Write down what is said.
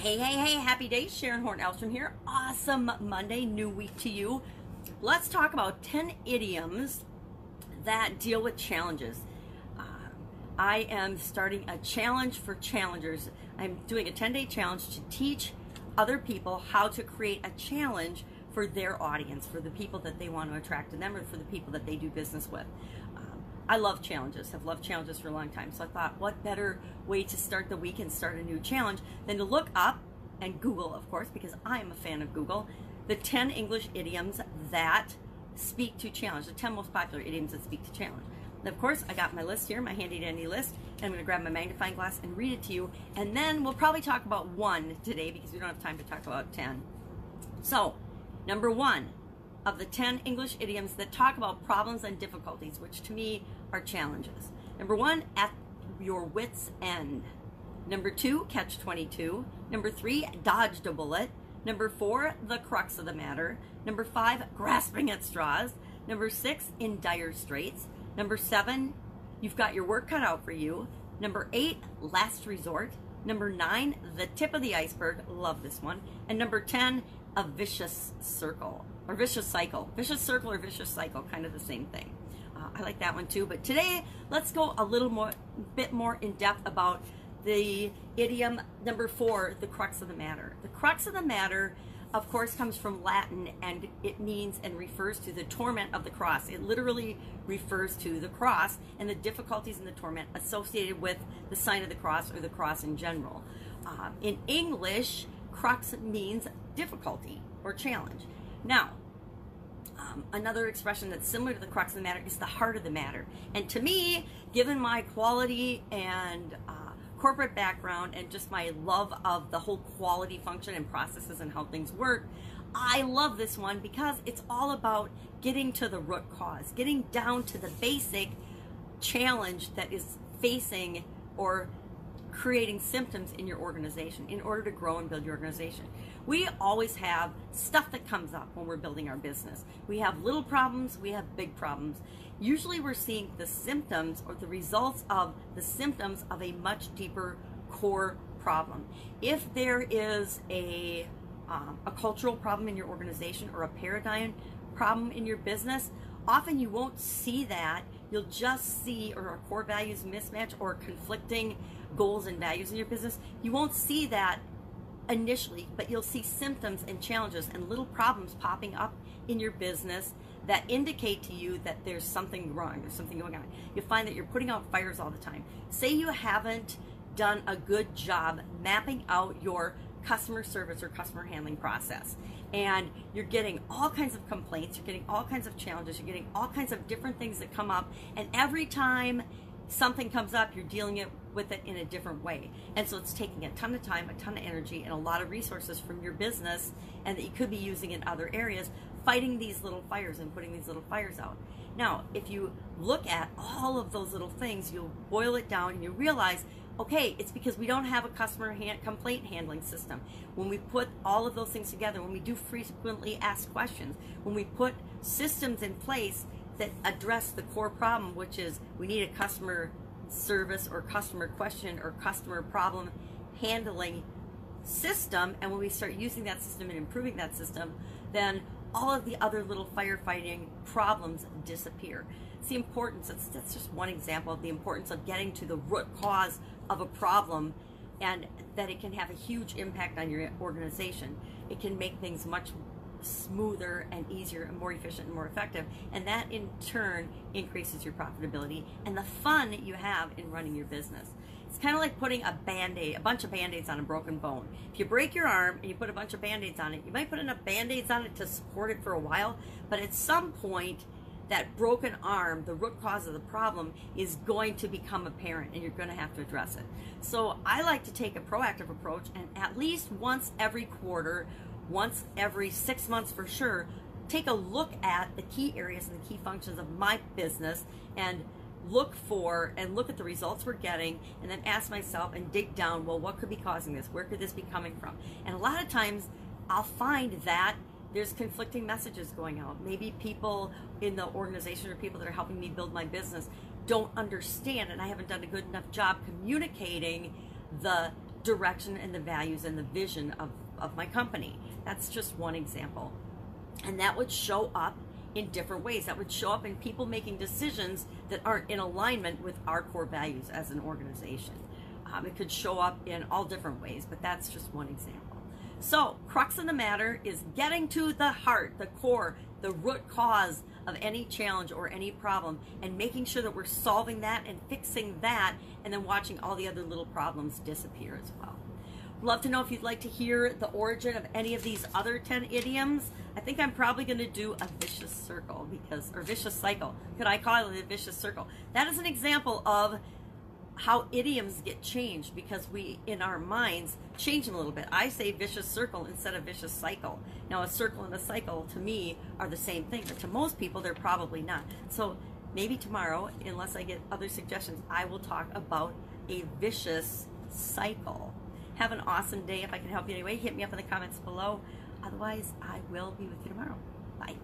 Hey, hey, hey, happy day. Sharon Horn Elstrom here. Awesome Monday, new week to you. Let's talk about 10 idioms that deal with challenges. Uh, I am starting a challenge for challengers. I'm doing a 10 day challenge to teach other people how to create a challenge for their audience, for the people that they want to attract to them, or for the people that they do business with. I love challenges, have loved challenges for a long time. So I thought, what better way to start the week and start a new challenge than to look up and Google, of course, because I'm a fan of Google, the 10 English idioms that speak to challenge, the 10 most popular idioms that speak to challenge. And of course, I got my list here, my handy dandy list, and I'm going to grab my magnifying glass and read it to you. And then we'll probably talk about one today because we don't have time to talk about 10. So, number one, of the 10 English idioms that talk about problems and difficulties, which to me are challenges. Number one, at your wits' end. Number two, catch 22. Number three, dodged a bullet. Number four, the crux of the matter. Number five, grasping at straws. Number six, in dire straits. Number seven, you've got your work cut out for you. Number eight, last resort. Number nine, the tip of the iceberg. Love this one. And number 10, a vicious circle or vicious cycle. Vicious circle or vicious cycle, kind of the same thing. Uh, I like that one too. But today, let's go a little more, bit more in depth about the idiom number four, the crux of the matter. The crux of the matter, of course, comes from Latin and it means and refers to the torment of the cross. It literally refers to the cross and the difficulties and the torment associated with the sign of the cross or the cross in general. Uh, in English, crux means difficulty or challenge. Now, um, another expression that's similar to the crux of the matter is the heart of the matter. And to me, given my quality and uh, corporate background and just my love of the whole quality function and processes and how things work, I love this one because it's all about getting to the root cause, getting down to the basic challenge that is facing or creating symptoms in your organization in order to grow and build your organization. We always have stuff that comes up when we're building our business. We have little problems, we have big problems. Usually we're seeing the symptoms or the results of the symptoms of a much deeper core problem. If there is a, um, a cultural problem in your organization or a paradigm problem in your business, often you won't see that. You'll just see or core values mismatch or conflicting goals and values in your business. You won't see that initially, but you'll see symptoms and challenges and little problems popping up in your business that indicate to you that there's something wrong, there's something going on. You find that you're putting out fires all the time. Say you haven't done a good job mapping out your customer service or customer handling process and you're getting all kinds of complaints, you're getting all kinds of challenges, you're getting all kinds of different things that come up, and every time something comes up, you're dealing it with it in a different way. And so it's taking a ton of time, a ton of energy, and a lot of resources from your business and that you could be using in other areas, fighting these little fires and putting these little fires out. Now, if you look at all of those little things, you'll boil it down and you realize okay, it's because we don't have a customer hand, complaint handling system. When we put all of those things together, when we do frequently asked questions, when we put systems in place that address the core problem, which is we need a customer service or customer question or customer problem handling system, and when we start using that system and improving that system, then all of the other little firefighting problems disappear. It's the importance, that's, that's just one example of the importance of getting to the root cause of a problem and that it can have a huge impact on your organization. It can make things much smoother and easier and more efficient and more effective. And that in turn increases your profitability and the fun you have in running your business. It's kind of like putting a band-aid, a bunch of band-aids on a broken bone. If you break your arm and you put a bunch of band-aids on it, you might put enough band-aids on it to support it for a while, but at some point that broken arm, the root cause of the problem, is going to become apparent and you're going to have to address it. So I like to take a proactive approach and at least once every quarter, once every six months for sure, take a look at the key areas and the key functions of my business and look for and look at the results we're getting and then ask myself and dig down well what could be causing this where could this be coming from and a lot of times i'll find that there's conflicting messages going out. Maybe people in the organization or people that are helping me build my business don't understand, and I haven't done a good enough job communicating the direction and the values and the vision of, of my company. That's just one example. And that would show up in different ways. That would show up in people making decisions that aren't in alignment with our core values as an organization. Um, it could show up in all different ways, but that's just one example. So, crux of the matter is getting to the heart, the core, the root cause of any challenge or any problem, and making sure that we're solving that and fixing that, and then watching all the other little problems disappear as well. Love to know if you'd like to hear the origin of any of these other 10 idioms. I think I'm probably going to do a vicious circle because, or vicious cycle. Could I call it a vicious circle? That is an example of how idioms get changed because we, in our minds, change them a little bit. I say vicious circle instead of vicious cycle. Now, a circle and a cycle to me are the same thing, but to most people, they're probably not. So maybe tomorrow, unless I get other suggestions, I will talk about a vicious cycle. Have an awesome day. If I can help you anyway, hit me up in the comments below. Otherwise, I will be with you tomorrow. Bye.